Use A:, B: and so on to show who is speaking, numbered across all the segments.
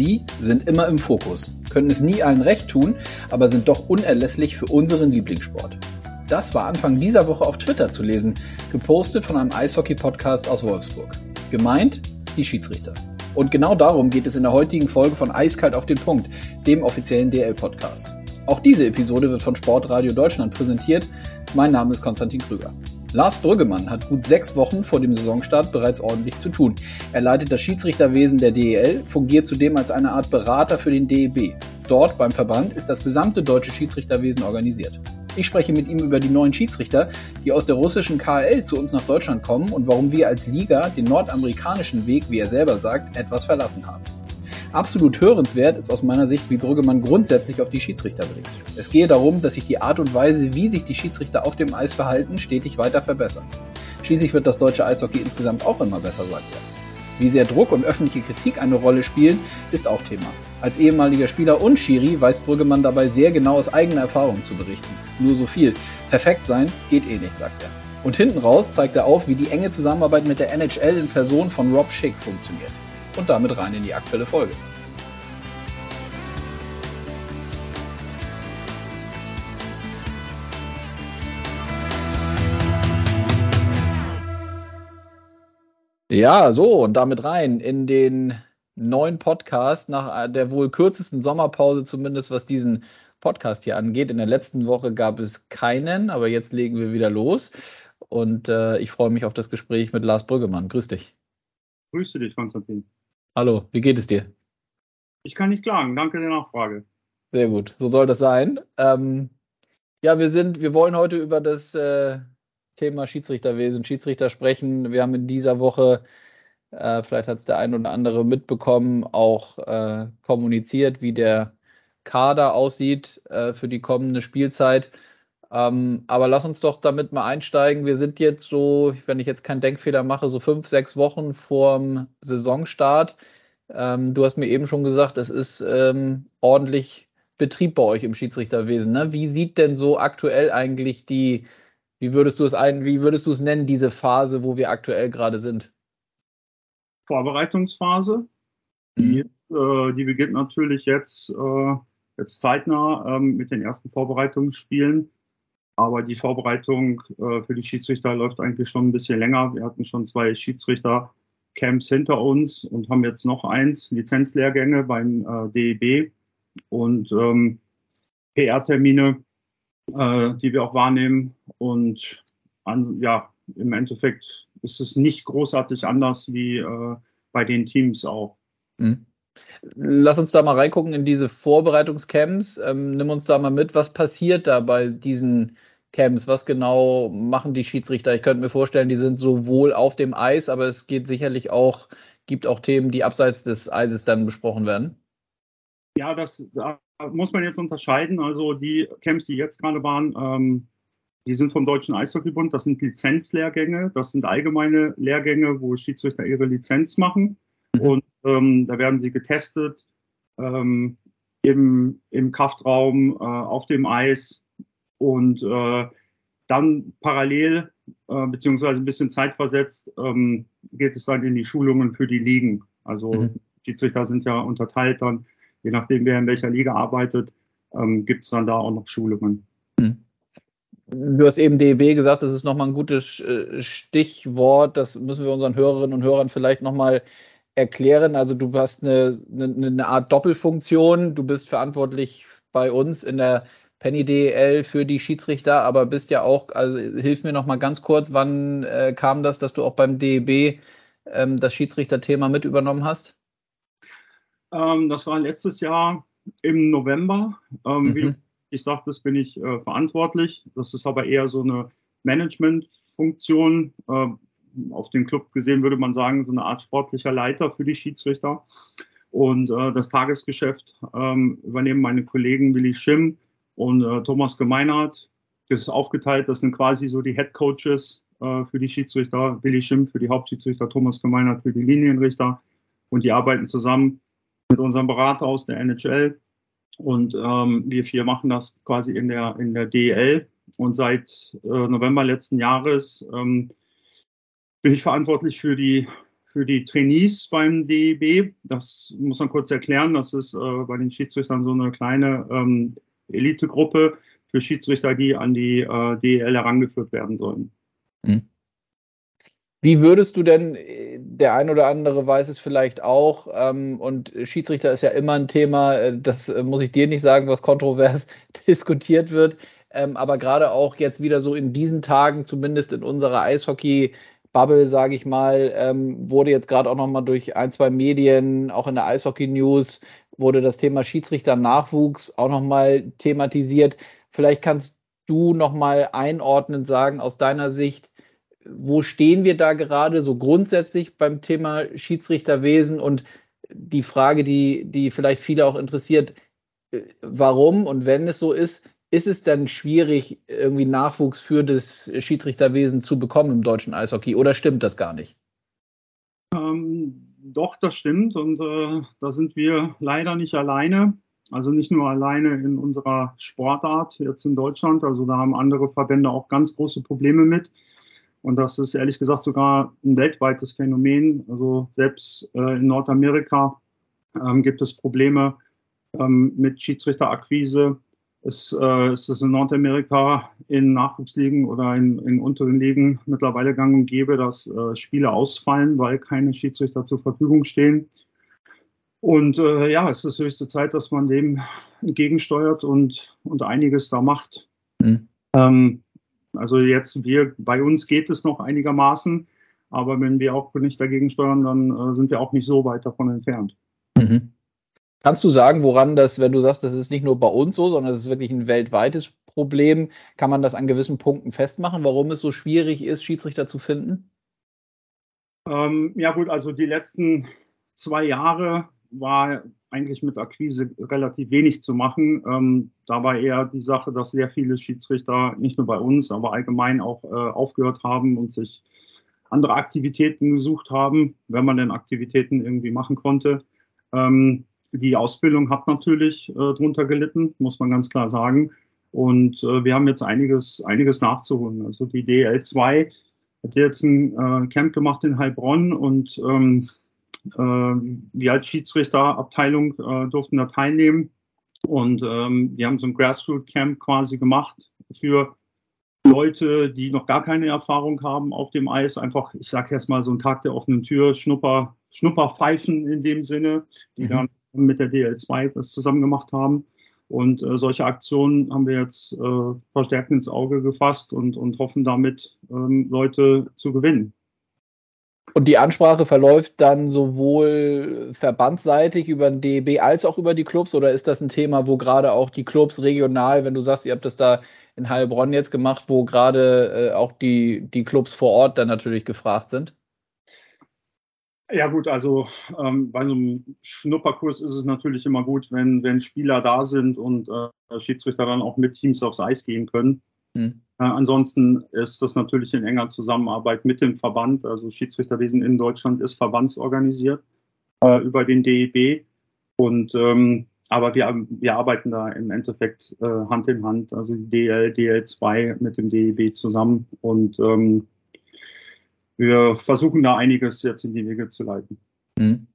A: Sie sind immer im Fokus, können es nie allen recht tun, aber sind doch unerlässlich für unseren Lieblingssport. Das war Anfang dieser Woche auf Twitter zu lesen, gepostet von einem Eishockey-Podcast aus Wolfsburg. Gemeint die Schiedsrichter. Und genau darum geht es in der heutigen Folge von Eiskalt auf den Punkt, dem offiziellen DL-Podcast. Auch diese Episode wird von Sportradio Deutschland präsentiert. Mein Name ist Konstantin Krüger. Lars Brüggemann hat gut sechs Wochen vor dem Saisonstart bereits ordentlich zu tun. Er leitet das Schiedsrichterwesen der DEL, fungiert zudem als eine Art Berater für den DEB. Dort beim Verband ist das gesamte deutsche Schiedsrichterwesen organisiert. Ich spreche mit ihm über die neuen Schiedsrichter, die aus der russischen KL zu uns nach Deutschland kommen und warum wir als Liga den nordamerikanischen Weg, wie er selber sagt, etwas verlassen haben. Absolut hörenswert ist aus meiner Sicht, wie Brüggemann grundsätzlich auf die Schiedsrichter blickt. Es gehe darum, dass sich die Art und Weise, wie sich die Schiedsrichter auf dem Eis verhalten, stetig weiter verbessern. Schließlich wird das deutsche Eishockey insgesamt auch immer besser, sagt er. Wie sehr Druck und öffentliche Kritik eine Rolle spielen, ist auch Thema. Als ehemaliger Spieler und Schiri weiß Brüggemann dabei sehr genau aus eigener Erfahrung zu berichten. Nur so viel. Perfekt sein geht eh nicht, sagt er. Und hinten raus zeigt er auf, wie die enge Zusammenarbeit mit der NHL in Person von Rob Schick funktioniert und damit rein in die aktuelle Folge. Ja, so und damit rein in den neuen Podcast nach der wohl kürzesten Sommerpause, zumindest was diesen Podcast hier angeht. In der letzten Woche gab es keinen, aber jetzt legen wir wieder los. Und äh, ich freue mich auf das Gespräch mit Lars Brüggemann. Grüß dich.
B: Grüße dich, Konstantin.
A: Hallo, wie geht es dir?
B: Ich kann nicht klagen, danke der Nachfrage.
A: Sehr gut, so soll das sein. Ähm, ja, wir sind, wir wollen heute über das äh, Thema Schiedsrichterwesen, Schiedsrichter sprechen. Wir haben in dieser Woche, äh, vielleicht hat es der ein oder andere mitbekommen, auch äh, kommuniziert, wie der Kader aussieht äh, für die kommende Spielzeit. Ähm, aber lass uns doch damit mal einsteigen. Wir sind jetzt so, wenn ich jetzt keinen Denkfehler mache, so fünf, sechs Wochen vorm Saisonstart. Ähm, du hast mir eben schon gesagt, es ist ähm, ordentlich Betrieb bei euch im Schiedsrichterwesen. Ne? Wie sieht denn so aktuell eigentlich die, wie würdest du es ein, wie würdest du es nennen, diese Phase, wo wir aktuell gerade sind?
B: Vorbereitungsphase. Mhm. Die, äh, die beginnt natürlich jetzt, äh, jetzt zeitnah ähm, mit den ersten Vorbereitungsspielen. Aber die Vorbereitung äh, für die Schiedsrichter läuft eigentlich schon ein bisschen länger. Wir hatten schon zwei Schiedsrichter-Camps hinter uns und haben jetzt noch eins, Lizenzlehrgänge beim äh, DEB und ähm, PR-Termine, äh, die wir auch wahrnehmen. Und an, ja, im Endeffekt ist es nicht großartig anders wie äh, bei den Teams auch. Mhm.
A: Lass uns da mal reingucken in diese Vorbereitungscamps. Ähm, nimm uns da mal mit. Was passiert da bei diesen Camps? Was genau machen die Schiedsrichter? Ich könnte mir vorstellen, die sind sowohl auf dem Eis, aber es geht sicherlich auch, gibt auch Themen, die abseits des Eises dann besprochen werden.
B: Ja, das da muss man jetzt unterscheiden. Also die Camps, die jetzt gerade waren, ähm, die sind vom Deutschen Eishockeybund. Das sind Lizenzlehrgänge. Das sind allgemeine Lehrgänge, wo Schiedsrichter ihre Lizenz machen. Mhm. Und ähm, da werden sie getestet ähm, im, im Kraftraum, äh, auf dem Eis und äh, dann parallel äh, beziehungsweise ein bisschen zeitversetzt ähm, geht es dann in die Schulungen für die Ligen. Also mhm. Schiedsrichter sind ja unterteilt dann, je nachdem wer in welcher Liga arbeitet, ähm, gibt es dann da auch noch Schulungen. Mhm.
A: Du hast eben DEB gesagt, das ist nochmal ein gutes äh, Stichwort. Das müssen wir unseren Hörerinnen und Hörern vielleicht nochmal erklären. Also du hast eine, eine, eine Art Doppelfunktion. Du bist verantwortlich bei uns in der Penny DL für die Schiedsrichter, aber bist ja auch, also hilf mir noch mal ganz kurz, wann äh, kam das, dass du auch beim DEB ähm, das Schiedsrichterthema mit übernommen hast?
B: Ähm, das war letztes Jahr im November. Ähm, mhm. Wie ich sagtest, bin ich äh, verantwortlich. Das ist aber eher so eine Managementfunktion. Äh, auf den Club gesehen würde man sagen, so eine Art sportlicher Leiter für die Schiedsrichter. Und äh, das Tagesgeschäft ähm, übernehmen meine Kollegen Willi Schimm, und äh, Thomas Gemeinhardt ist aufgeteilt. Das sind quasi so die Head Coaches äh, für die Schiedsrichter. Willi Schimpf für die Hauptschiedsrichter, Thomas Gemeinhardt für die Linienrichter. Und die arbeiten zusammen mit unserem Berater aus der NHL. Und ähm, wir vier machen das quasi in der, in der DEL. Und seit äh, November letzten Jahres ähm, bin ich verantwortlich für die, für die Trainees beim DEB. Das muss man kurz erklären. Das ist äh, bei den Schiedsrichtern so eine kleine ähm, Elitegruppe für Schiedsrichter, die an die äh, DEL herangeführt werden sollen. Hm.
A: Wie würdest du denn, der ein oder andere weiß es vielleicht auch, ähm, und Schiedsrichter ist ja immer ein Thema, äh, das äh, muss ich dir nicht sagen, was kontrovers diskutiert wird, ähm, aber gerade auch jetzt wieder so in diesen Tagen, zumindest in unserer Eishockey- Bubble, sage ich mal, ähm, wurde jetzt gerade auch nochmal durch ein, zwei Medien, auch in der Eishockey News, wurde das Thema Schiedsrichter-Nachwuchs auch nochmal thematisiert. Vielleicht kannst du nochmal einordnend sagen, aus deiner Sicht, wo stehen wir da gerade so grundsätzlich beim Thema Schiedsrichterwesen und die Frage, die, die vielleicht viele auch interessiert, äh, warum und wenn es so ist, ist es dann schwierig, irgendwie Nachwuchs für das Schiedsrichterwesen zu bekommen im deutschen Eishockey oder stimmt das gar nicht?
B: Ähm, doch, das stimmt und äh, da sind wir leider nicht alleine. Also nicht nur alleine in unserer Sportart jetzt in Deutschland, also da haben andere Verbände auch ganz große Probleme mit. Und das ist ehrlich gesagt sogar ein weltweites Phänomen. Also selbst äh, in Nordamerika ähm, gibt es Probleme ähm, mit Schiedsrichterakquise es, äh, es ist in Nordamerika in Nachwuchsligen oder in, in unteren Ligen mittlerweile gang und gäbe, dass äh, Spiele ausfallen, weil keine Schiedsrichter zur Verfügung stehen. Und äh, ja, es ist höchste Zeit, dass man dem entgegensteuert und, und einiges da macht. Mhm. Ähm, also jetzt, wir, bei uns geht es noch einigermaßen, aber wenn wir auch nicht dagegen steuern, dann äh, sind wir auch nicht so weit davon entfernt. Mhm.
A: Kannst du sagen, woran das, wenn du sagst, das ist nicht nur bei uns so, sondern es ist wirklich ein weltweites Problem, kann man das an gewissen Punkten festmachen, warum es so schwierig ist, Schiedsrichter zu finden?
B: Ähm, ja gut, also die letzten zwei Jahre war eigentlich mit Akquise relativ wenig zu machen. Ähm, da war eher die Sache, dass sehr viele Schiedsrichter, nicht nur bei uns, aber allgemein auch äh, aufgehört haben und sich andere Aktivitäten gesucht haben, wenn man denn Aktivitäten irgendwie machen konnte. Ähm, die Ausbildung hat natürlich äh, drunter gelitten, muss man ganz klar sagen. Und äh, wir haben jetzt einiges, einiges nachzuholen. Also die DL2 hat jetzt ein äh, Camp gemacht in Heilbronn und ähm, äh, wir als Schiedsrichterabteilung äh, durften da teilnehmen. Und ähm, wir haben so ein Grassroot-Camp quasi gemacht für Leute, die noch gar keine Erfahrung haben auf dem Eis. Einfach, ich sage jetzt mal, so ein Tag der offenen Tür, Schnupper, Schnupperpfeifen in dem Sinne, die mhm. dann mit der DL2 das zusammen gemacht haben. Und äh, solche Aktionen haben wir jetzt äh, verstärkt ins Auge gefasst und, und hoffen damit, ähm, Leute zu gewinnen.
A: Und die Ansprache verläuft dann sowohl verbandsseitig über den DEB als auch über die Clubs oder ist das ein Thema, wo gerade auch die Clubs regional, wenn du sagst, ihr habt das da in Heilbronn jetzt gemacht, wo gerade äh, auch die, die Clubs vor Ort dann natürlich gefragt sind?
B: Ja gut, also ähm, bei so einem Schnupperkurs ist es natürlich immer gut, wenn, wenn Spieler da sind und äh, Schiedsrichter dann auch mit Teams aufs Eis gehen können. Mhm. Äh, ansonsten ist das natürlich in enger Zusammenarbeit mit dem Verband. Also Schiedsrichterwesen in Deutschland ist verbandsorganisiert äh, über den DEB. Und ähm, aber wir, wir arbeiten da im Endeffekt äh, Hand in Hand, also die DL, DL2 mit dem DEB zusammen. Und ähm, wir versuchen da einiges jetzt in die Wege zu leiten.
A: Mhm.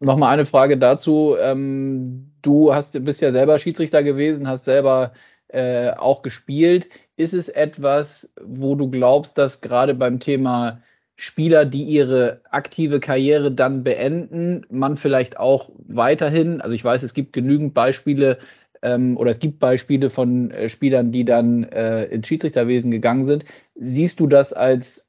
A: Nochmal eine Frage dazu. Ähm, du hast, bist ja selber Schiedsrichter gewesen, hast selber äh, auch gespielt. Ist es etwas, wo du glaubst, dass gerade beim Thema Spieler, die ihre aktive Karriere dann beenden, man vielleicht auch weiterhin, also ich weiß, es gibt genügend Beispiele ähm, oder es gibt Beispiele von äh, Spielern, die dann äh, ins Schiedsrichterwesen gegangen sind. Siehst du das als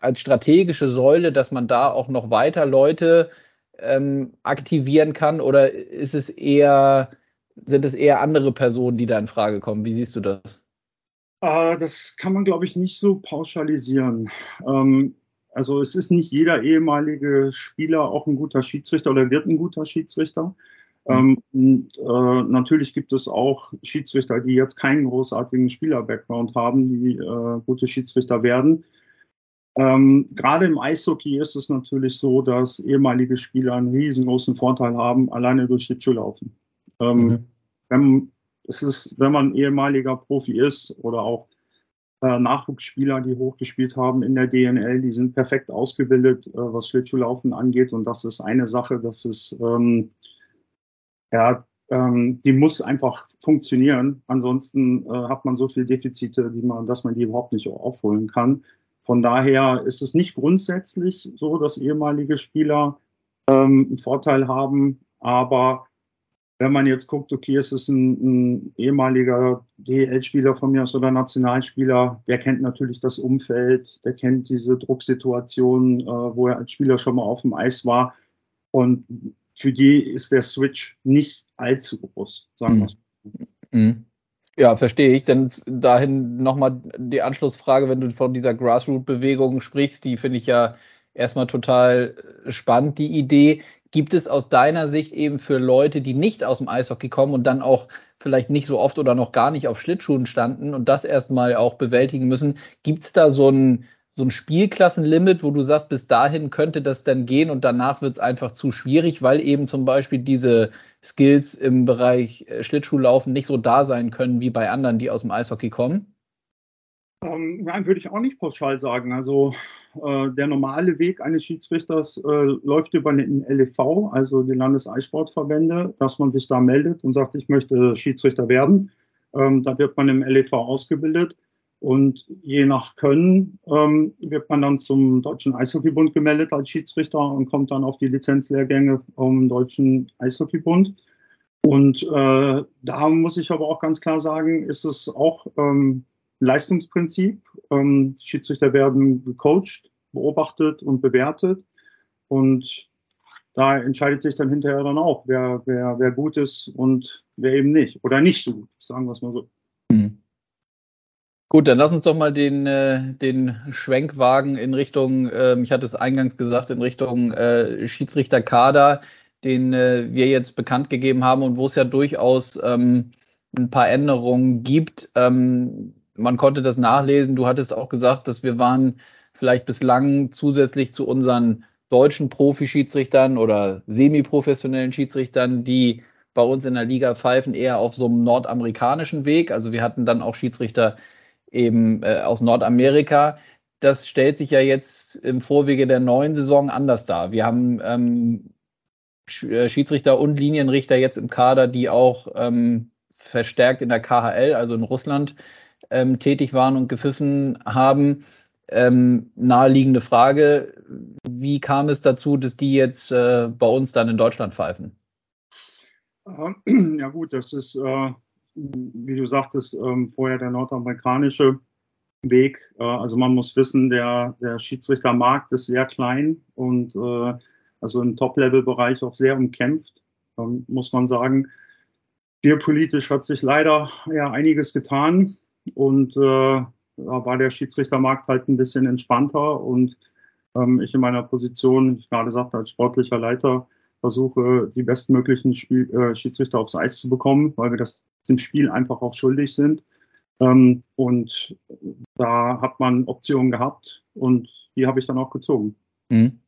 A: als strategische Säule, dass man da auch noch weiter Leute ähm, aktivieren kann? Oder ist es eher, sind es eher andere Personen, die da in Frage kommen? Wie siehst du das?
B: Äh, das kann man, glaube ich, nicht so pauschalisieren. Ähm, also es ist nicht jeder ehemalige Spieler auch ein guter Schiedsrichter oder wird ein guter Schiedsrichter. Mhm. Ähm, und, äh, natürlich gibt es auch Schiedsrichter, die jetzt keinen großartigen Spieler-Background haben, die äh, gute Schiedsrichter werden. Ähm, gerade im Eishockey ist es natürlich so, dass ehemalige Spieler einen riesengroßen Vorteil haben, alleine durch die Tür laufen. Ähm, mhm. wenn, es ist, wenn man ehemaliger Profi ist oder auch äh, Nachwuchsspieler, die hochgespielt haben in der DNL, die sind perfekt ausgebildet, äh, was Schlittschuhlaufen angeht. Und das ist eine Sache, das ist, ähm, ja, ähm, die muss einfach funktionieren. Ansonsten äh, hat man so viele Defizite, die man, dass man die überhaupt nicht aufholen kann. Von daher ist es nicht grundsätzlich so, dass ehemalige Spieler ähm, einen Vorteil haben, aber wenn man jetzt guckt, okay, es ist ein, ein ehemaliger DL-Spieler von mir aus oder Nationalspieler, der kennt natürlich das Umfeld, der kennt diese Drucksituation, äh, wo er als Spieler schon mal auf dem Eis war. Und für die ist der Switch nicht allzu groß, sagen wir es.
A: Mhm. Ja, verstehe ich. Denn dahin nochmal die Anschlussfrage, wenn du von dieser Grassroot-Bewegung sprichst, die finde ich ja erstmal total spannend, die Idee. Gibt es aus deiner Sicht eben für Leute, die nicht aus dem Eishockey kommen und dann auch vielleicht nicht so oft oder noch gar nicht auf Schlittschuhen standen und das erstmal auch bewältigen müssen, gibt es da so ein, so ein Spielklassenlimit, wo du sagst, bis dahin könnte das dann gehen und danach wird es einfach zu schwierig, weil eben zum Beispiel diese Skills im Bereich äh, Schlittschuhlaufen nicht so da sein können wie bei anderen, die aus dem Eishockey kommen?
B: Ähm, nein, würde ich auch nicht pauschal sagen. Also äh, der normale Weg eines Schiedsrichters äh, läuft über den LEV, also die Landeseissportverbände, dass man sich da meldet und sagt, ich möchte Schiedsrichter werden. Ähm, da wird man im LEV ausgebildet und je nach Können ähm, wird man dann zum Deutschen Eishockeybund gemeldet als Schiedsrichter und kommt dann auf die Lizenzlehrgänge vom Deutschen Eishockeybund. Und äh, da muss ich aber auch ganz klar sagen, ist es auch ähm, Leistungsprinzip. Ähm, Schiedsrichter werden gecoacht, beobachtet und bewertet. Und da entscheidet sich dann hinterher dann auch, wer, wer, wer gut ist und wer eben nicht. Oder nicht so gut, sagen wir es mal so.
A: Gut, dann lass uns doch mal den, äh, den Schwenkwagen in Richtung, äh, ich hatte es eingangs gesagt, in Richtung äh, Schiedsrichterkader, den äh, wir jetzt bekannt gegeben haben und wo es ja durchaus ähm, ein paar Änderungen gibt. Ähm, man konnte das nachlesen. Du hattest auch gesagt, dass wir waren vielleicht bislang zusätzlich zu unseren deutschen Profi-Schiedsrichtern oder semi-professionellen Schiedsrichtern, die bei uns in der Liga pfeifen, eher auf so einem nordamerikanischen Weg. Also wir hatten dann auch Schiedsrichter eben äh, aus Nordamerika. Das stellt sich ja jetzt im Vorwege der neuen Saison anders dar. Wir haben ähm, äh, Schiedsrichter und Linienrichter jetzt im Kader, die auch ähm, verstärkt in der KHL, also in Russland, ähm, tätig waren und gepfiffen haben. Ähm, naheliegende Frage, wie kam es dazu, dass die jetzt äh, bei uns dann in Deutschland pfeifen?
B: Ja gut, das ist, äh, wie du sagtest, äh, vorher der nordamerikanische Weg. Äh, also man muss wissen, der, der Schiedsrichtermarkt ist sehr klein und äh, also im Top-Level-Bereich auch sehr umkämpft, ähm, muss man sagen. Geopolitisch hat sich leider ja einiges getan. Und äh, da war der Schiedsrichtermarkt halt ein bisschen entspannter und ähm, ich in meiner Position, ich gerade sagte, als sportlicher Leiter, versuche, die bestmöglichen Spiel, äh, Schiedsrichter aufs Eis zu bekommen, weil wir das im Spiel einfach auch schuldig sind. Ähm, und da hat man Optionen gehabt und die habe ich dann auch gezogen. Mhm.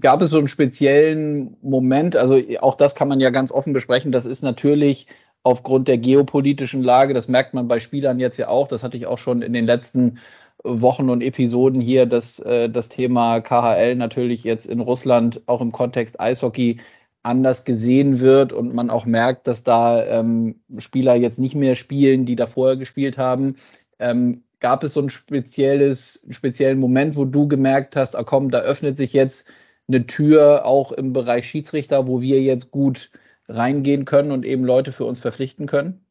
A: Gab es so einen speziellen Moment, also auch das kann man ja ganz offen besprechen, das ist natürlich aufgrund der geopolitischen Lage. Das merkt man bei Spielern jetzt ja auch. Das hatte ich auch schon in den letzten Wochen und Episoden hier, dass äh, das Thema KHL natürlich jetzt in Russland auch im Kontext Eishockey anders gesehen wird und man auch merkt, dass da ähm, Spieler jetzt nicht mehr spielen, die da vorher gespielt haben. Ähm, gab es so ein spezielles, speziellen Moment, wo du gemerkt hast, ah komm, da öffnet sich jetzt eine Tür auch im Bereich Schiedsrichter, wo wir jetzt gut reingehen können und eben Leute für uns verpflichten können?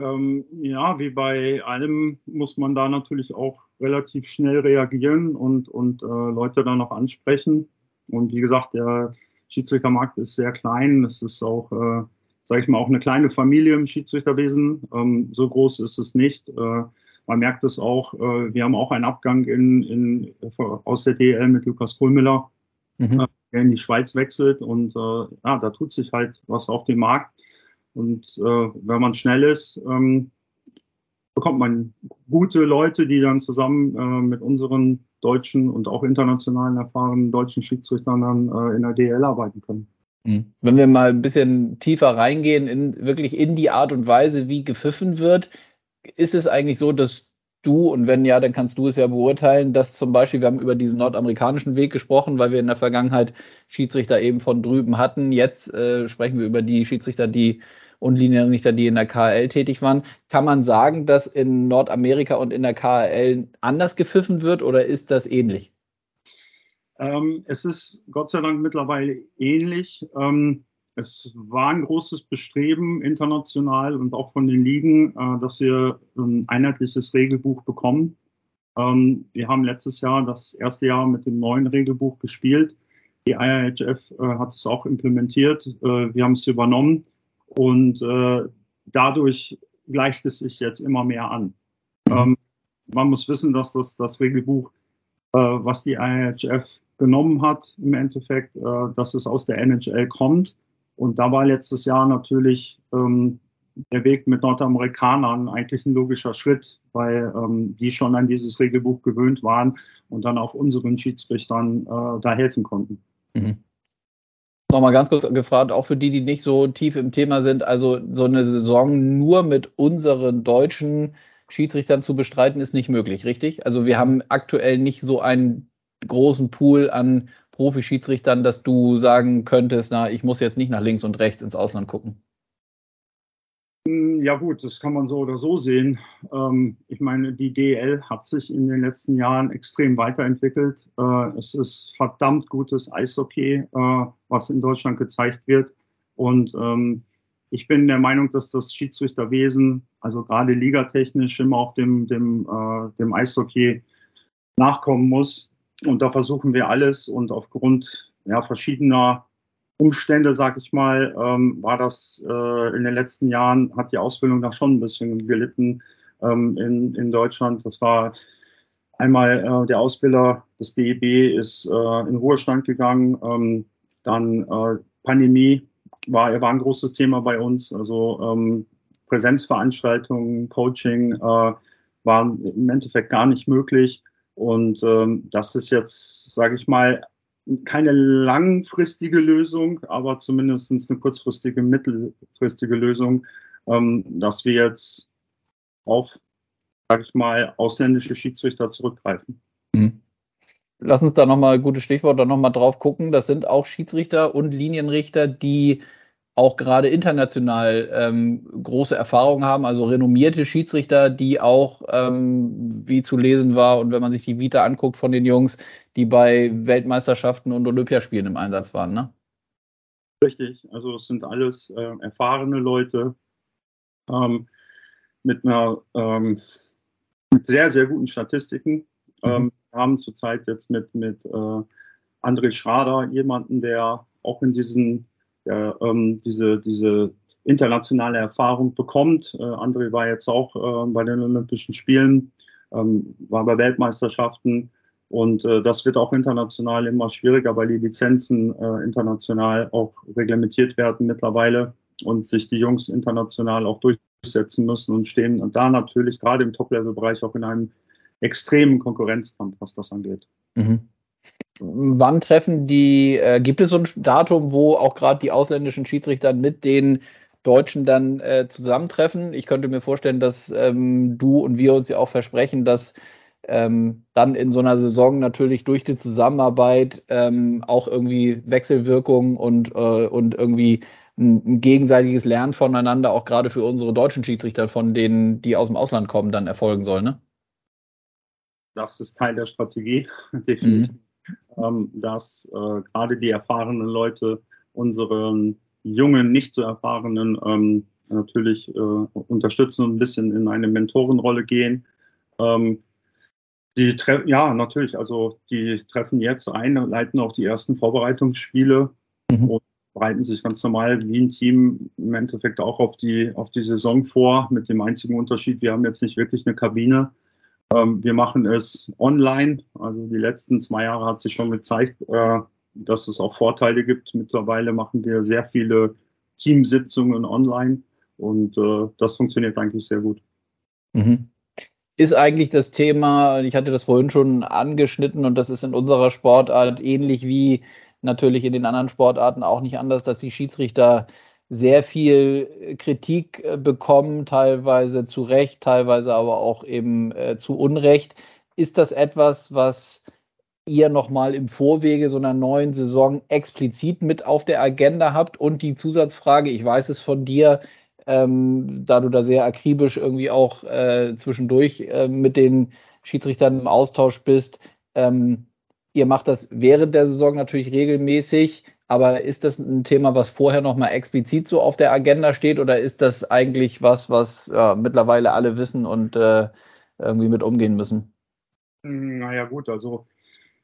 B: Ähm, ja, wie bei allem muss man da natürlich auch relativ schnell reagieren und, und äh, Leute dann noch ansprechen. Und wie gesagt, der Schiedsrichtermarkt ist sehr klein. Es ist auch, äh, sage ich mal, auch eine kleine Familie im Schiedsrichterwesen. Ähm, so groß ist es nicht. Äh, man merkt es auch, äh, wir haben auch einen Abgang in, in, aus der DL mit Lukas Kohlmüller. Mhm. Äh, der in die Schweiz wechselt und äh, ja, da tut sich halt was auf dem Markt. Und äh, wenn man schnell ist, ähm, bekommt man gute Leute, die dann zusammen äh, mit unseren deutschen und auch internationalen erfahrenen deutschen Schiedsrichtern dann äh, in der DL arbeiten können.
A: Mhm. Wenn wir mal ein bisschen tiefer reingehen, in, wirklich in die Art und Weise, wie gepfiffen wird, ist es eigentlich so, dass du, und wenn ja, dann kannst du es ja beurteilen, dass zum Beispiel, wir haben über diesen nordamerikanischen Weg gesprochen, weil wir in der Vergangenheit Schiedsrichter eben von drüben hatten. Jetzt äh, sprechen wir über die Schiedsrichter, die und Linienrichter, die in der KL tätig waren. Kann man sagen, dass in Nordamerika und in der KL anders gepfiffen wird oder ist das ähnlich?
B: Ähm, es ist Gott sei Dank mittlerweile ähnlich. Ähm, es war ein großes Bestreben international und auch von den Ligen, äh, dass wir ein einheitliches Regelbuch bekommen. Ähm, wir haben letztes Jahr das erste Jahr mit dem neuen Regelbuch gespielt. Die IIHF äh, hat es auch implementiert. Äh, wir haben es übernommen und dadurch gleicht es sich jetzt immer mehr an. Mhm. man muss wissen, dass das, das Regelbuch, was die IIHF genommen hat, im Endeffekt, dass es aus der NHL kommt und da war letztes Jahr natürlich ähm, der Weg mit Nordamerikanern eigentlich ein logischer Schritt, weil ähm, die schon an dieses Regelbuch gewöhnt waren und dann auch unseren Schiedsrichtern äh, da helfen konnten. Mhm.
A: Nochmal ganz kurz gefragt, auch für die, die nicht so tief im Thema sind, also so eine Saison nur mit unseren deutschen Schiedsrichtern zu bestreiten, ist nicht möglich, richtig? Also wir haben aktuell nicht so einen großen Pool an Profi-Schiedsrichtern, dass du sagen könntest, na, ich muss jetzt nicht nach links und rechts ins Ausland gucken?
B: Hm, ja gut, das kann man so oder so sehen. Ähm, ich meine, die DL hat sich in den letzten Jahren extrem weiterentwickelt. Äh, es ist verdammt gutes Eishockey, äh, was in Deutschland gezeigt wird. Und ähm, ich bin der Meinung, dass das Schiedsrichterwesen, also gerade ligatechnisch, immer auch dem, dem, äh, dem Eishockey nachkommen muss. Und da versuchen wir alles und aufgrund ja, verschiedener Umstände, sag ich mal, ähm, war das äh, in den letzten Jahren, hat die Ausbildung da schon ein bisschen gelitten ähm, in, in Deutschland. Das war einmal äh, der Ausbilder des DEB ist äh, in Ruhestand gegangen, ähm, dann äh, Pandemie war, war ein großes Thema bei uns, also ähm, Präsenzveranstaltungen, Coaching äh, waren im Endeffekt gar nicht möglich. Und ähm, das ist jetzt, sage ich mal, keine langfristige Lösung, aber zumindest eine kurzfristige, mittelfristige Lösung, ähm, dass wir jetzt auf, sage ich mal, ausländische Schiedsrichter zurückgreifen. Mhm.
A: Lass uns da nochmal, gutes Stichwort, da nochmal drauf gucken. Das sind auch Schiedsrichter und Linienrichter, die auch gerade international ähm, große Erfahrungen haben, also renommierte Schiedsrichter, die auch, ähm, wie zu lesen war, und wenn man sich die Vita anguckt von den Jungs, die bei Weltmeisterschaften und Olympiaspielen im Einsatz waren, ne?
B: Richtig, also es sind alles äh, erfahrene Leute ähm, mit einer ähm, mit sehr, sehr guten Statistiken. Mhm. Ähm, wir haben zurzeit jetzt mit, mit äh, André Schrader jemanden, der auch in diesen der ähm, diese, diese internationale Erfahrung bekommt. Äh, André war jetzt auch äh, bei den Olympischen Spielen, ähm, war bei Weltmeisterschaften und äh, das wird auch international immer schwieriger, weil die Lizenzen äh, international auch reglementiert werden mittlerweile und sich die Jungs international auch durchsetzen müssen und stehen und da natürlich gerade im Top-Level-Bereich auch in einem extremen Konkurrenzkampf, was das angeht. Mhm.
A: Wann treffen die, äh, gibt es so ein Datum, wo auch gerade die ausländischen Schiedsrichter mit den Deutschen dann äh, zusammentreffen? Ich könnte mir vorstellen, dass ähm, du und wir uns ja auch versprechen, dass ähm, dann in so einer Saison natürlich durch die Zusammenarbeit ähm, auch irgendwie Wechselwirkungen und, äh, und irgendwie ein, ein, gegenseitiges Lernen voneinander, auch gerade für unsere deutschen Schiedsrichter, von denen, die aus dem Ausland kommen, dann erfolgen soll, ne?
B: Das ist Teil der Strategie, definitiv. Mhm ähm, dass äh, gerade die erfahrenen Leute unseren jungen, nicht so erfahrenen ähm, natürlich äh, unterstützen und ein bisschen in eine Mentorenrolle gehen. Ähm, die ja, natürlich, also die treffen jetzt ein, leiten auch die ersten Vorbereitungsspiele mhm. und bereiten sich ganz normal wie ein Team im Endeffekt auch auf die, auf die Saison vor, mit dem einzigen Unterschied, wir haben jetzt nicht wirklich eine Kabine, ähm, wir machen es online. Also die letzten zwei Jahre hat sich schon gezeigt, äh, dass es auch Vorteile gibt. Mittlerweile machen wir sehr viele Teamsitzungen online und äh, das funktioniert eigentlich sehr gut.
A: Mhm. Ist eigentlich das Thema, ich hatte das vorhin schon angeschnitten und das ist in unserer Sportart ähnlich wie natürlich in den anderen Sportarten auch nicht anders, dass die Schiedsrichter sehr viel Kritik äh, bekommen, teilweise zu Recht, teilweise aber auch eben äh, zu Unrecht. Ist das etwas, was ihr nochmal im Vorwege so einer neuen Saison explizit mit auf der Agenda habt? Und die Zusatzfrage, ich weiß es von dir, ähm, da du da sehr akribisch irgendwie auch äh, zwischendurch äh, mit den Schiedsrichtern im Austausch bist. Ähm, ihr macht das während der Saison natürlich regelmäßig. Aber ist das ein Thema, was vorher nochmal explizit so auf der Agenda steht oder ist das eigentlich was, was ja, mittlerweile alle wissen und äh, irgendwie mit umgehen müssen?
B: Hm, naja gut, also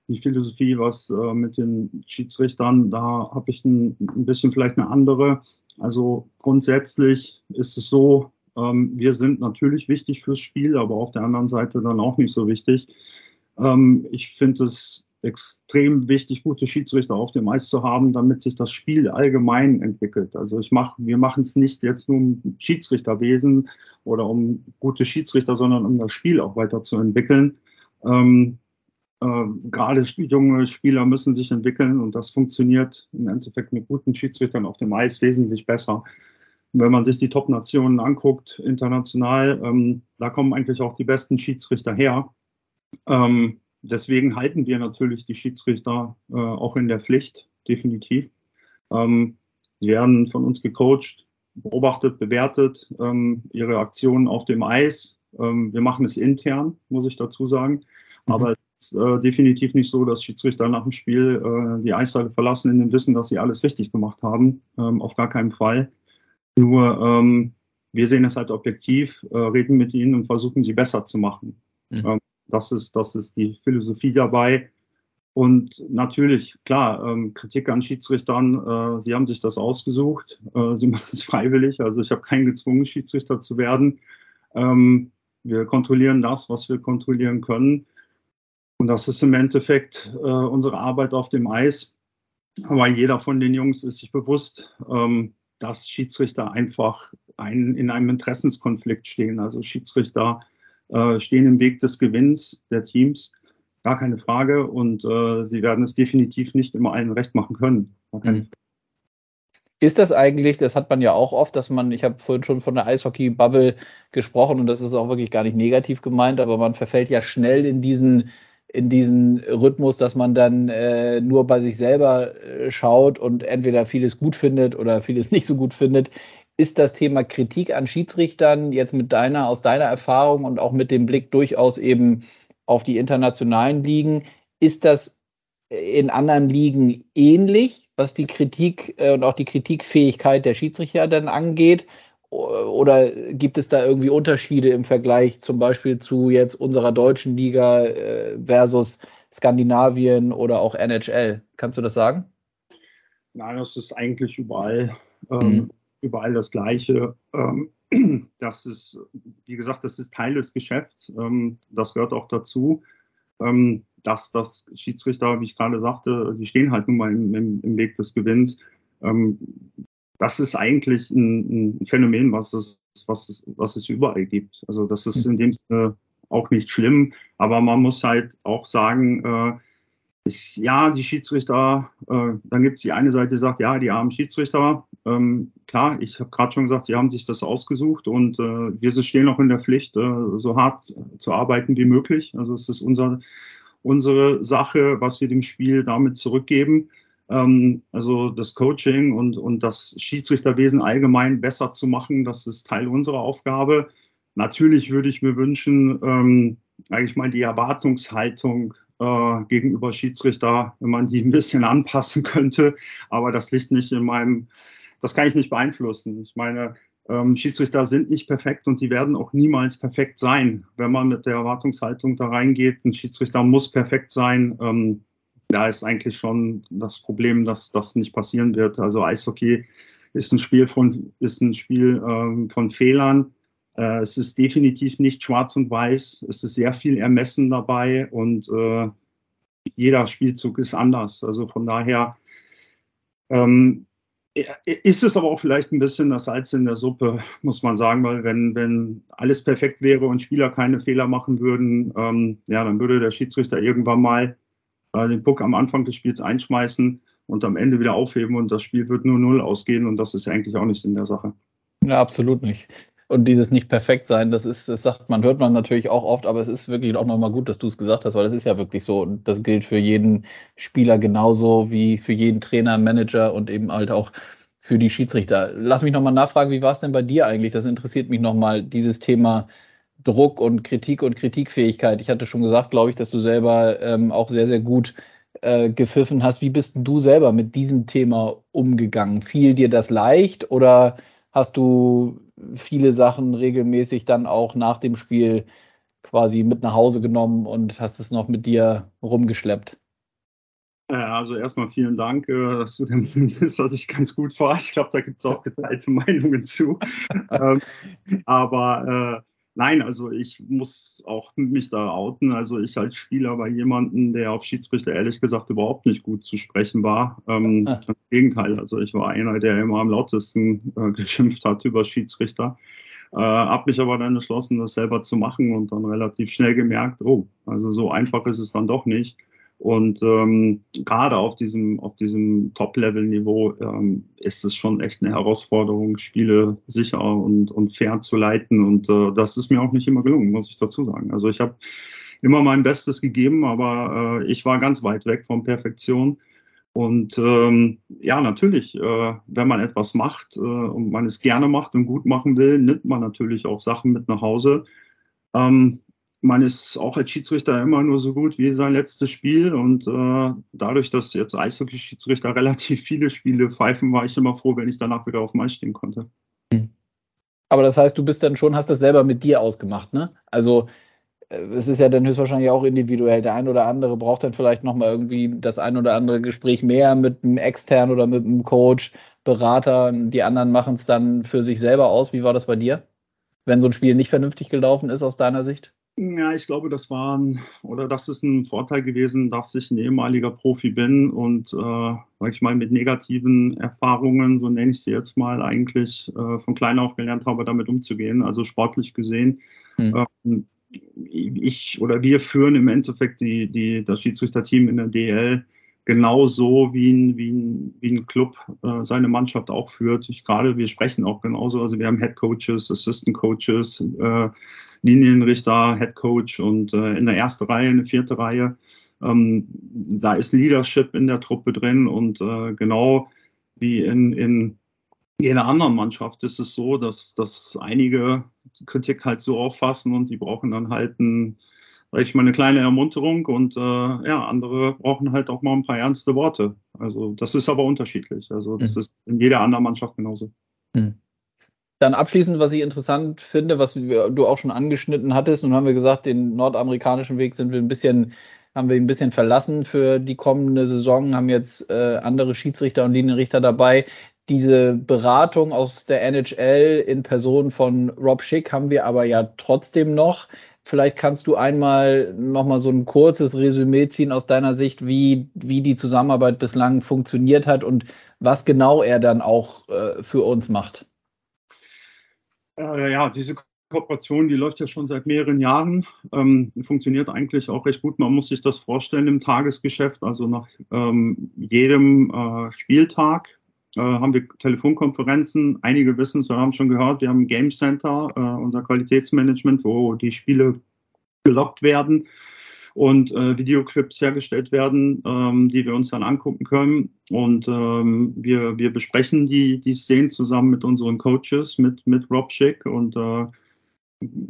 B: die Philosophie, was äh, mit den Schiedsrichtern, da habe ich ein, ein, bisschen vielleicht eine andere. Also grundsätzlich ist es so, ähm, wir sind natürlich wichtig fürs Spiel, aber auf der anderen Seite dann auch nicht so wichtig. Ähm, ich finde es extrem wichtig, gute Schiedsrichter auf dem Eis zu haben, damit sich das Spiel allgemein entwickelt. Also ich mach, wir machen es nicht jetzt nur um Schiedsrichterwesen oder um gute Schiedsrichter, sondern um das Spiel auch weiterzuentwickeln. Ähm, äh, gerade junge Spieler müssen sich entwickeln und das funktioniert im Endeffekt mit guten Schiedsrichtern auf dem Eis wesentlich besser. Wenn man sich die Top-Nationen anguckt, international, ähm, da kommen eigentlich auch die besten Schiedsrichter her. Ähm, deswegen halten wir natürlich die Schiedsrichter äh, auch in der Pflicht, definitiv. Ähm, sie werden von uns gecoacht, beobachtet, bewertet, ähm, ihre Aktionen auf dem Eis. Ähm, wir machen es intern, muss ich dazu sagen. Mhm. Aber ist äh, definitiv nicht so, dass Schiedsrichter nach dem Spiel äh, die Eishalle verlassen in dem Wissen, dass sie alles richtig gemacht haben. Ähm, auf gar keinen Fall. Nur ähm, wir sehen es halt objektiv, äh, reden mit ihnen und versuchen sie besser zu machen. Mhm. Ähm, das ist, das ist die Philosophie dabei. Und natürlich, klar, ähm, Kritik an Schiedsrichtern, äh, sie haben sich das ausgesucht, äh, sie machen es freiwillig, also ich habe keinen gezwungen, Schiedsrichter zu werden. Ähm, wir kontrollieren das, was wir kontrollieren können. Und das ist im Endeffekt äh, unsere Arbeit auf dem Eis. Aber jeder von den Jungs ist sich bewusst, ähm, dass Schiedsrichter einfach ein, in einem Interessenskonflikt stehen. Also Schiedsrichter äh, stehen im Weg des Gewinns der Teams. Gar keine Frage. Und äh, sie werden es definitiv nicht immer allen recht machen können. Mhm.
A: Ist das eigentlich, das hat man ja auch oft, dass man, ich habe vorhin schon von der Eishockey-Bubble gesprochen und das ist auch wirklich gar nicht negativ gemeint, aber man verfällt ja schnell in diesen, in diesen Rhythmus, dass man dann äh, nur bei sich selber äh, schaut und entweder vieles gut findet oder vieles nicht so gut findet ist das Thema Kritik an Schiedsrichtern jetzt mit deiner, aus deiner Erfahrung und auch mit dem Blick durchaus eben auf die internationalen Ligen, ist das in anderen Ligen ähnlich, was die Kritik äh, und auch die Kritikfähigkeit der Schiedsrichter dann angeht? Oder gibt es da irgendwie Unterschiede im Vergleich zum Beispiel zu jetzt unserer deutschen Liga äh, versus Skandinavien oder auch NHL? Kannst du das sagen?
B: Nein, das ist eigentlich überall ähm, mhm überall das Gleiche. Ähm, das ist, wie gesagt, das ist Teil des Geschäfts. Ähm, das gehört auch dazu, ähm, dass das Schiedsrichter, wie ich gerade sagte, die stehen halt nun mal im, im Weg des Gewinns. Das ist eigentlich ein, ein, Phänomen, was es, was, es, was es überall gibt. Also das ist hm. in dem Sinne auch nicht schlimm, aber man muss halt auch sagen, äh, ist, ja, die Schiedsrichter, äh, dann gibt es die eine Seite, die sagt, ja, die armen Schiedsrichter. Ähm, klar, ich habe gerade schon gesagt, sie haben sich das ausgesucht und äh, wir stehen auch in der Pflicht, äh, so hart zu arbeiten wie möglich. Also es ist unser, unsere Sache, was wir dem Spiel damit zurückgeben. Ähm, also das Coaching und, und das Schiedsrichterwesen allgemein besser zu machen, das ist Teil unserer Aufgabe. Natürlich würde ich mir wünschen, ähm, eigentlich mal die Erwartungshaltung äh, gegenüber Schiedsrichter, wenn man die ein bisschen anpassen könnte. Aber das liegt nicht in meinem, das kann ich nicht beeinflussen. Ich meine, ähm, Schiedsrichter sind nicht perfekt und die werden auch niemals perfekt sein. Wenn man mit der Erwartungshaltung da reingeht, ein Schiedsrichter muss perfekt sein, ähm, da ist eigentlich schon das Problem, dass das nicht passieren wird. Also Eishockey ist ein Spiel von, ist ein Spiel ähm, von Fehlern. Äh, es ist definitiv nicht schwarz und weiß. Es ist sehr viel Ermessen dabei und äh, jeder Spielzug ist anders. Also von daher ähm, ist es aber auch vielleicht ein bisschen das Salz in der Suppe, muss man sagen, weil wenn, wenn alles perfekt wäre und Spieler keine Fehler machen würden, ähm, ja, dann würde der Schiedsrichter irgendwann mal den Puck am Anfang des Spiels einschmeißen und am Ende wieder aufheben und das Spiel wird nur null ausgehen und das ist eigentlich auch nichts in der Sache.
A: Ja, absolut nicht. Und dieses nicht perfekt sein, das ist, das sagt man, hört man natürlich auch oft, aber es ist wirklich auch nochmal gut, dass du es gesagt hast, weil das ist ja wirklich so. Und das gilt für jeden Spieler genauso wie für jeden Trainer, Manager und eben halt auch für die Schiedsrichter. Lass mich nochmal nachfragen, wie war es denn bei dir eigentlich? Das interessiert mich nochmal, dieses Thema Druck und Kritik und Kritikfähigkeit. Ich hatte schon gesagt, glaube ich, dass du selber ähm, auch sehr, sehr gut äh, gepfiffen hast. Wie bist du selber mit diesem Thema umgegangen? Fiel dir das leicht oder hast du viele Sachen regelmäßig dann auch nach dem Spiel quasi mit nach Hause genommen und hast es noch mit dir rumgeschleppt?
B: Also erstmal vielen Dank, äh, dass du der Meinung bist, dass ich ganz gut war. Ich glaube, da gibt es auch geteilte Meinungen zu. ähm, aber äh, nein, also ich muss auch mich da outen. Also ich als Spieler war jemanden, der auf Schiedsrichter ehrlich gesagt überhaupt nicht gut zu sprechen war. Ähm, ah. Im Gegenteil, also ich war einer, der immer am lautesten äh, geschimpft hat über Schiedsrichter. Äh, habe mich aber dann entschlossen, das selber zu machen und dann relativ schnell gemerkt, oh, also so einfach ist es dann doch nicht. Und ähm, gerade auf diesem, auf diesem Top-Level-Niveau ähm, ist es schon echt eine Herausforderung, Spiele sicher und, und fair zu leiten. Und äh, das ist mir auch nicht immer gelungen, muss ich dazu sagen. Also ich habe immer mein Bestes gegeben, aber äh, ich war ganz weit weg von Perfektion. Und ähm, ja, natürlich, äh, wenn man etwas macht äh, und man es gerne macht und gut machen will, nimmt man natürlich auch Sachen mit nach Hause. Ähm, man ist auch als Schiedsrichter immer nur so gut wie sein letztes Spiel. Und äh, dadurch, dass jetzt Eishockey-Schiedsrichter relativ viele Spiele pfeifen, war ich immer froh, wenn ich danach wieder auf dem Eis stehen konnte. Hm.
A: Aber das heißt, du bist dann schon, hast das selber mit dir ausgemacht, ne? Also äh, es ist ja dann höchstwahrscheinlich auch individuell. Der ein oder andere braucht dann vielleicht nochmal irgendwie das ein oder andere Gespräch mehr mit einem externen oder mit einem Coach, Berater. Die anderen machen es dann für sich selber aus. Wie war das bei dir? Wenn so ein Spiel nicht vernünftig gelaufen ist aus deiner Sicht?
B: Ja, ich glaube, das war ein, oder das ist ein Vorteil gewesen, dass ich ein ehemaliger Profi bin und, äh, sag ich mal, mit negativen Erfahrungen, so nenne ich sie jetzt mal, eigentlich äh, von klein auf gelernt habe, damit umzugehen. Also sportlich gesehen. Mhm. Ähm, ich oder wir führen im Endeffekt die, die, das Schiedsrichterteam in der DL genauso wie ein, wie ein, wie ein Club äh, seine Mannschaft auch führt. Ich gerade, wir sprechen auch genauso. Also wir haben Head Coaches, Assistant Coaches, äh, Linienrichter, Head Coach und äh, in der ersten Reihe, eine vierte Reihe. Ähm, da ist Leadership in der Truppe drin und äh, genau wie in, in jeder anderen Mannschaft ist es so, dass, dass einige Kritik halt so auffassen und die brauchen dann halt ein sag ich mal, eine kleine Ermunterung und äh, ja, andere brauchen halt auch mal ein paar ernste Worte. Also das ist aber unterschiedlich. Also das mhm. ist in jeder anderen Mannschaft genauso. Mhm.
A: Dann abschließend, was ich interessant finde, was du auch schon angeschnitten hattest, und haben wir gesagt, den nordamerikanischen Weg sind wir ein bisschen, haben wir ein bisschen verlassen für die kommende Saison, haben jetzt äh, andere Schiedsrichter und Linienrichter dabei. Diese Beratung aus der NHL in Person von Rob Schick haben wir aber ja trotzdem noch. Vielleicht kannst du einmal noch mal so ein kurzes Resümee ziehen aus deiner Sicht, wie, wie die Zusammenarbeit bislang funktioniert hat und was genau er dann auch äh, für uns macht.
B: Äh, ja, diese Kooperation, die läuft ja schon seit mehreren Jahren, ähm, funktioniert eigentlich auch recht gut. Man muss sich das vorstellen im Tagesgeschäft, also nach ähm, jedem äh, Spieltag äh, haben wir Telefonkonferenzen. Einige wissen es, wir haben schon gehört, wir haben ein Game Center, äh, unser Qualitätsmanagement, wo die Spiele gelockt werden und äh, Videoclips hergestellt werden, ähm, die wir uns dann angucken können. Und ähm, wir, wir besprechen die, die Szenen zusammen mit unseren Coaches, mit, mit Rob Schick und äh,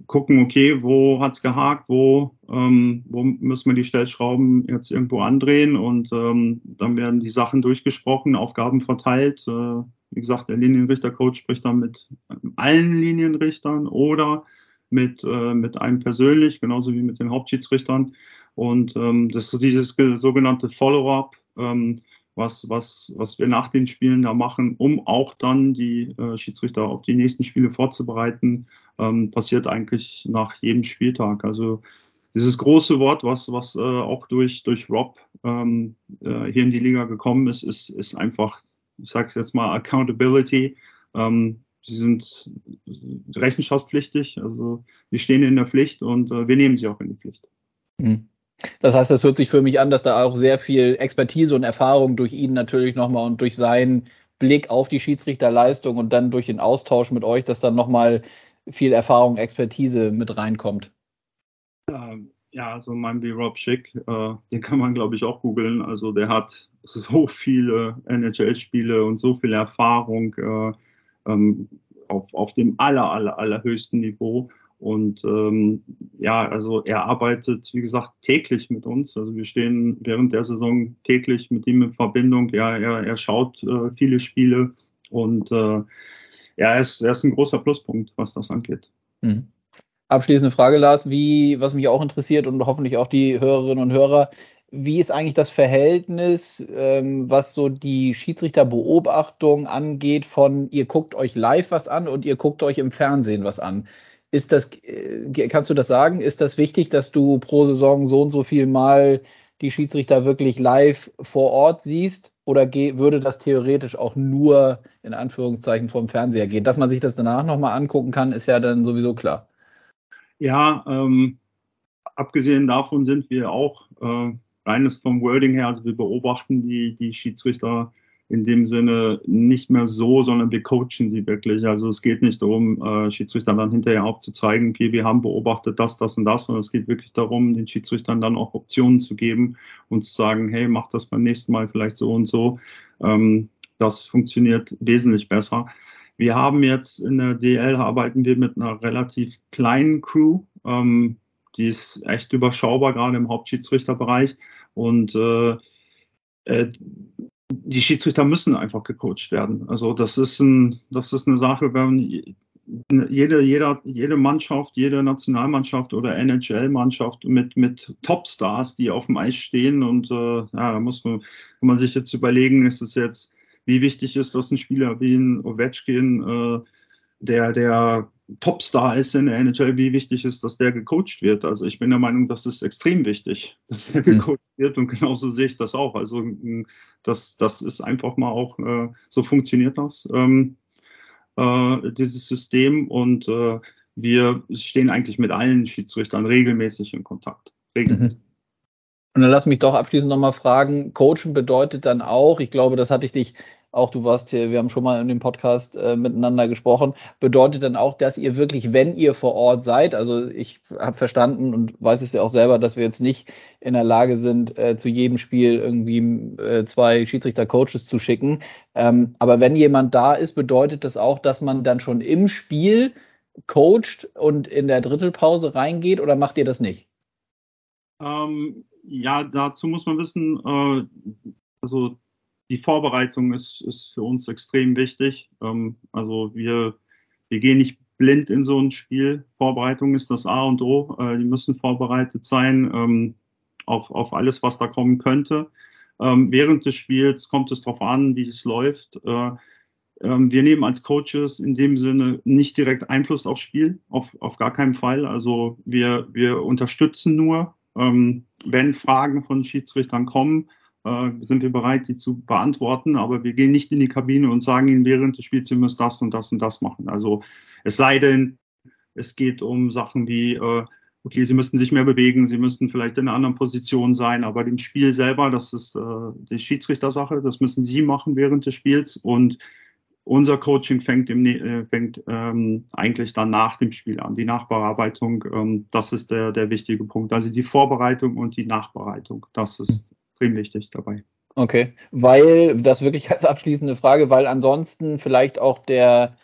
B: gucken, okay, wo hat es gehakt, wo, ähm, wo müssen wir die Stellschrauben jetzt irgendwo andrehen und ähm, dann werden die Sachen durchgesprochen, Aufgaben verteilt. Äh, wie gesagt, der Linienrichtercoach spricht dann mit allen Linienrichtern oder mit, äh, mit einem persönlich, genauso wie mit den Hauptschiedsrichtern. Und ähm, das ist dieses sogenannte Follow-up. Ähm, was, was, was wir nach den Spielen da machen, um auch dann die äh, Schiedsrichter auf die nächsten Spiele vorzubereiten, ähm, passiert eigentlich nach jedem Spieltag. Also dieses große Wort, was, was äh, auch durch, durch Rob ähm, äh, hier in die Liga gekommen ist, ist, ist einfach, ich sage es jetzt mal, Accountability. Ähm, sie sind rechenschaftspflichtig, also wir stehen in der Pflicht und äh, wir nehmen sie auch in die Pflicht.
A: Mhm. Das heißt, das hört sich für mich an, dass da auch sehr viel Expertise und Erfahrung durch ihn natürlich nochmal und durch seinen Blick auf die Schiedsrichterleistung und dann durch den Austausch mit euch, dass dann nochmal viel Erfahrung, Expertise mit reinkommt.
B: Ähm, ja, so mein wie Rob Schick, äh, den kann man glaube ich auch googeln. Also der hat so viele NHL-Spiele und so viel Erfahrung äh, ähm, auf, auf dem aller, aller, allerhöchsten Niveau. Und ähm, ja, also er arbeitet, wie gesagt, täglich mit uns. Also wir stehen während der Saison täglich mit ihm in Verbindung. Ja, er, er schaut äh, viele Spiele und äh, ja, er ist, er ist ein großer Pluspunkt, was das angeht.
A: Mhm. Abschließende Frage, Lars, wie, was mich auch interessiert und hoffentlich auch die Hörerinnen und Hörer, wie ist eigentlich das Verhältnis, ähm, was so die Schiedsrichterbeobachtung angeht, von ihr guckt euch live was an und ihr guckt euch im Fernsehen was an? Ist das, äh, kannst du das sagen? Ist das wichtig, dass du pro Saison so und so viel Mal die Schiedsrichter wirklich live vor Ort siehst? Oder würde das theoretisch auch nur in Anführungszeichen vom Fernseher gehen? Dass man sich das danach nochmal angucken kann, ist ja dann sowieso klar.
B: Ja, ähm, abgesehen davon sind wir auch äh, reines vom Wording her, also wir beobachten die, die Schiedsrichter in dem Sinne nicht mehr so, sondern wir coachen sie wirklich. Also es geht nicht darum, äh, Schiedsrichtern dann hinterher aufzuzeigen, okay, wir haben beobachtet das, das und das, sondern es geht wirklich darum, den Schiedsrichtern dann auch Optionen zu geben und zu sagen, hey, mach das beim nächsten Mal vielleicht so und so. Ähm, das funktioniert wesentlich besser. Wir haben jetzt in der DL arbeiten wir mit einer relativ kleinen Crew. Ähm, die ist echt überschaubar, gerade im Hauptschiedsrichterbereich. Und äh, äh, die Schiedsrichter müssen einfach gecoacht werden. Also das ist, ein, das ist eine Sache, wenn jede, jeder, jede Mannschaft, jede Nationalmannschaft oder NHL-Mannschaft mit, mit Topstars, die auf dem Eis stehen und äh, ja, da muss man, kann man sich jetzt überlegen, ist es jetzt, wie wichtig ist das ein Spieler wie ein Ovechkin, äh, der, der Topstar ist in der NHL, wie wichtig ist, dass der gecoacht wird. Also ich bin der Meinung, das ist extrem wichtig, dass der mhm. gecoacht wird und genauso sehe ich das auch. Also das, das ist einfach mal auch, äh, so funktioniert das, ähm, äh, dieses System und äh, wir stehen eigentlich mit allen Schiedsrichtern regelmäßig in Kontakt. Regelmäßig. Mhm.
A: Und dann lass mich doch abschließend nochmal fragen, Coachen bedeutet dann auch, ich glaube, das hatte ich dich auch du warst hier, wir haben schon mal in dem Podcast äh, miteinander gesprochen, bedeutet dann auch, dass ihr wirklich, wenn ihr vor Ort seid, also ich habe verstanden und weiß es ja auch selber, dass wir jetzt nicht in der Lage sind, äh, zu jedem Spiel irgendwie äh, zwei Schiedsrichter-Coaches zu schicken. Ähm, aber wenn jemand da ist, bedeutet das auch, dass man dann schon im Spiel coacht und in der Drittelpause reingeht oder macht ihr das nicht?
B: Ähm, ja, dazu muss man wissen, äh, also die Vorbereitung ist, ist für uns extrem wichtig. Ähm, also wir, wir gehen nicht blind in so ein Spiel. Vorbereitung ist das A und O. Äh, die müssen vorbereitet sein ähm, auf, auf alles, was da kommen könnte. Ähm, während des Spiels kommt es darauf an, wie es läuft. Äh, ähm, wir nehmen als Coaches in dem Sinne nicht direkt Einfluss aufs Spiel, auf, auf gar keinen Fall. Also wir, wir unterstützen nur, ähm, wenn Fragen von Schiedsrichtern kommen äh, sind wir bereit, die zu beantworten, aber wir gehen nicht in die Kabine und sagen ihnen während des Spiels, sie müssen das und das und das machen. Also es sei denn, es geht um Sachen wie, äh, okay, sie müssten sich mehr bewegen, sie müssten vielleicht in einer anderen Position sein, aber dem Spiel selber, das ist äh, die Schiedsrichtersache, das müssen sie machen während des Spiels und unser Coaching fängt, im, äh, fängt ähm, eigentlich dann nach dem Spiel an. Die Nachbearbeitung, ähm, das ist der, der wichtige Punkt. Also die Vorbereitung und die Nachbereitung, das ist extrem wichtig dabei.
A: Okay, weil das wirklich als abschließende Frage, weil ansonsten vielleicht auch der,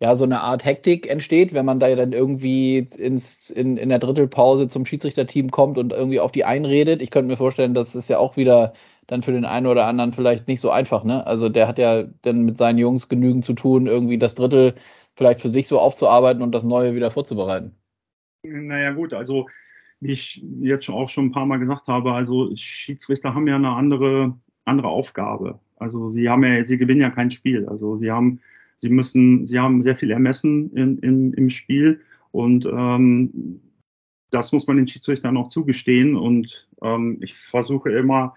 A: ja, so eine Art Hektik entsteht, wenn man da dann irgendwie ins, in, in der Drittelpause zum Schiedsrichterteam kommt und irgendwie auf die einredet. Ich könnte mir vorstellen, das ist ja auch wieder dann für den einen oder anderen vielleicht nicht so einfach, ne? Also der hat ja dann mit seinen Jungs genügend zu tun, irgendwie das Drittel vielleicht für sich so aufzuarbeiten und das Neue wieder vorzubereiten.
B: Naja, gut, also wie ich jetzt auch schon ein paar Mal gesagt habe, also Schiedsrichter haben ja eine andere, andere Aufgabe. Also sie haben ja, sie gewinnen ja kein Spiel. Also sie haben, sie müssen, sie haben sehr viel Ermessen in, in, im Spiel und ähm, das muss man den Schiedsrichtern auch zugestehen. Und ähm, ich versuche immer,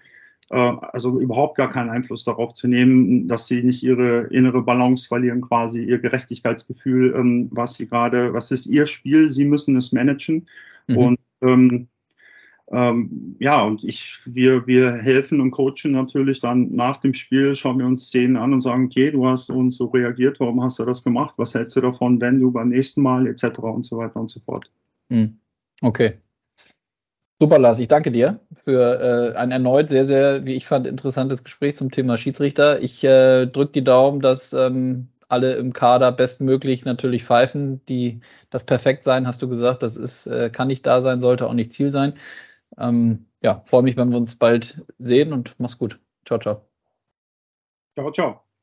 B: äh, also überhaupt gar keinen Einfluss darauf zu nehmen, dass sie nicht ihre innere Balance verlieren, quasi ihr Gerechtigkeitsgefühl, ähm, was sie gerade, was ist ihr Spiel, sie müssen es managen. Mhm. Und ähm, ähm, ja, und ich, wir, wir helfen und coachen natürlich dann nach dem Spiel, schauen wir uns Szenen an und sagen, okay, du hast uns so reagiert, warum hast du das gemacht? Was hältst du davon, wenn du beim nächsten Mal etc. und so weiter und so fort.
A: Hm. Okay. Super, Lars, ich danke dir für äh, ein erneut sehr, sehr, wie ich fand, interessantes Gespräch zum Thema Schiedsrichter. Ich äh, drücke die Daumen, dass ähm, alle im Kader bestmöglich natürlich pfeifen. Die, das Perfektsein, hast du gesagt, das ist, äh, kann nicht da sein, sollte auch nicht Ziel sein. Ähm, ja, freue mich, wenn wir uns bald sehen und mach's gut. Ciao, ciao.
B: Ciao, ciao.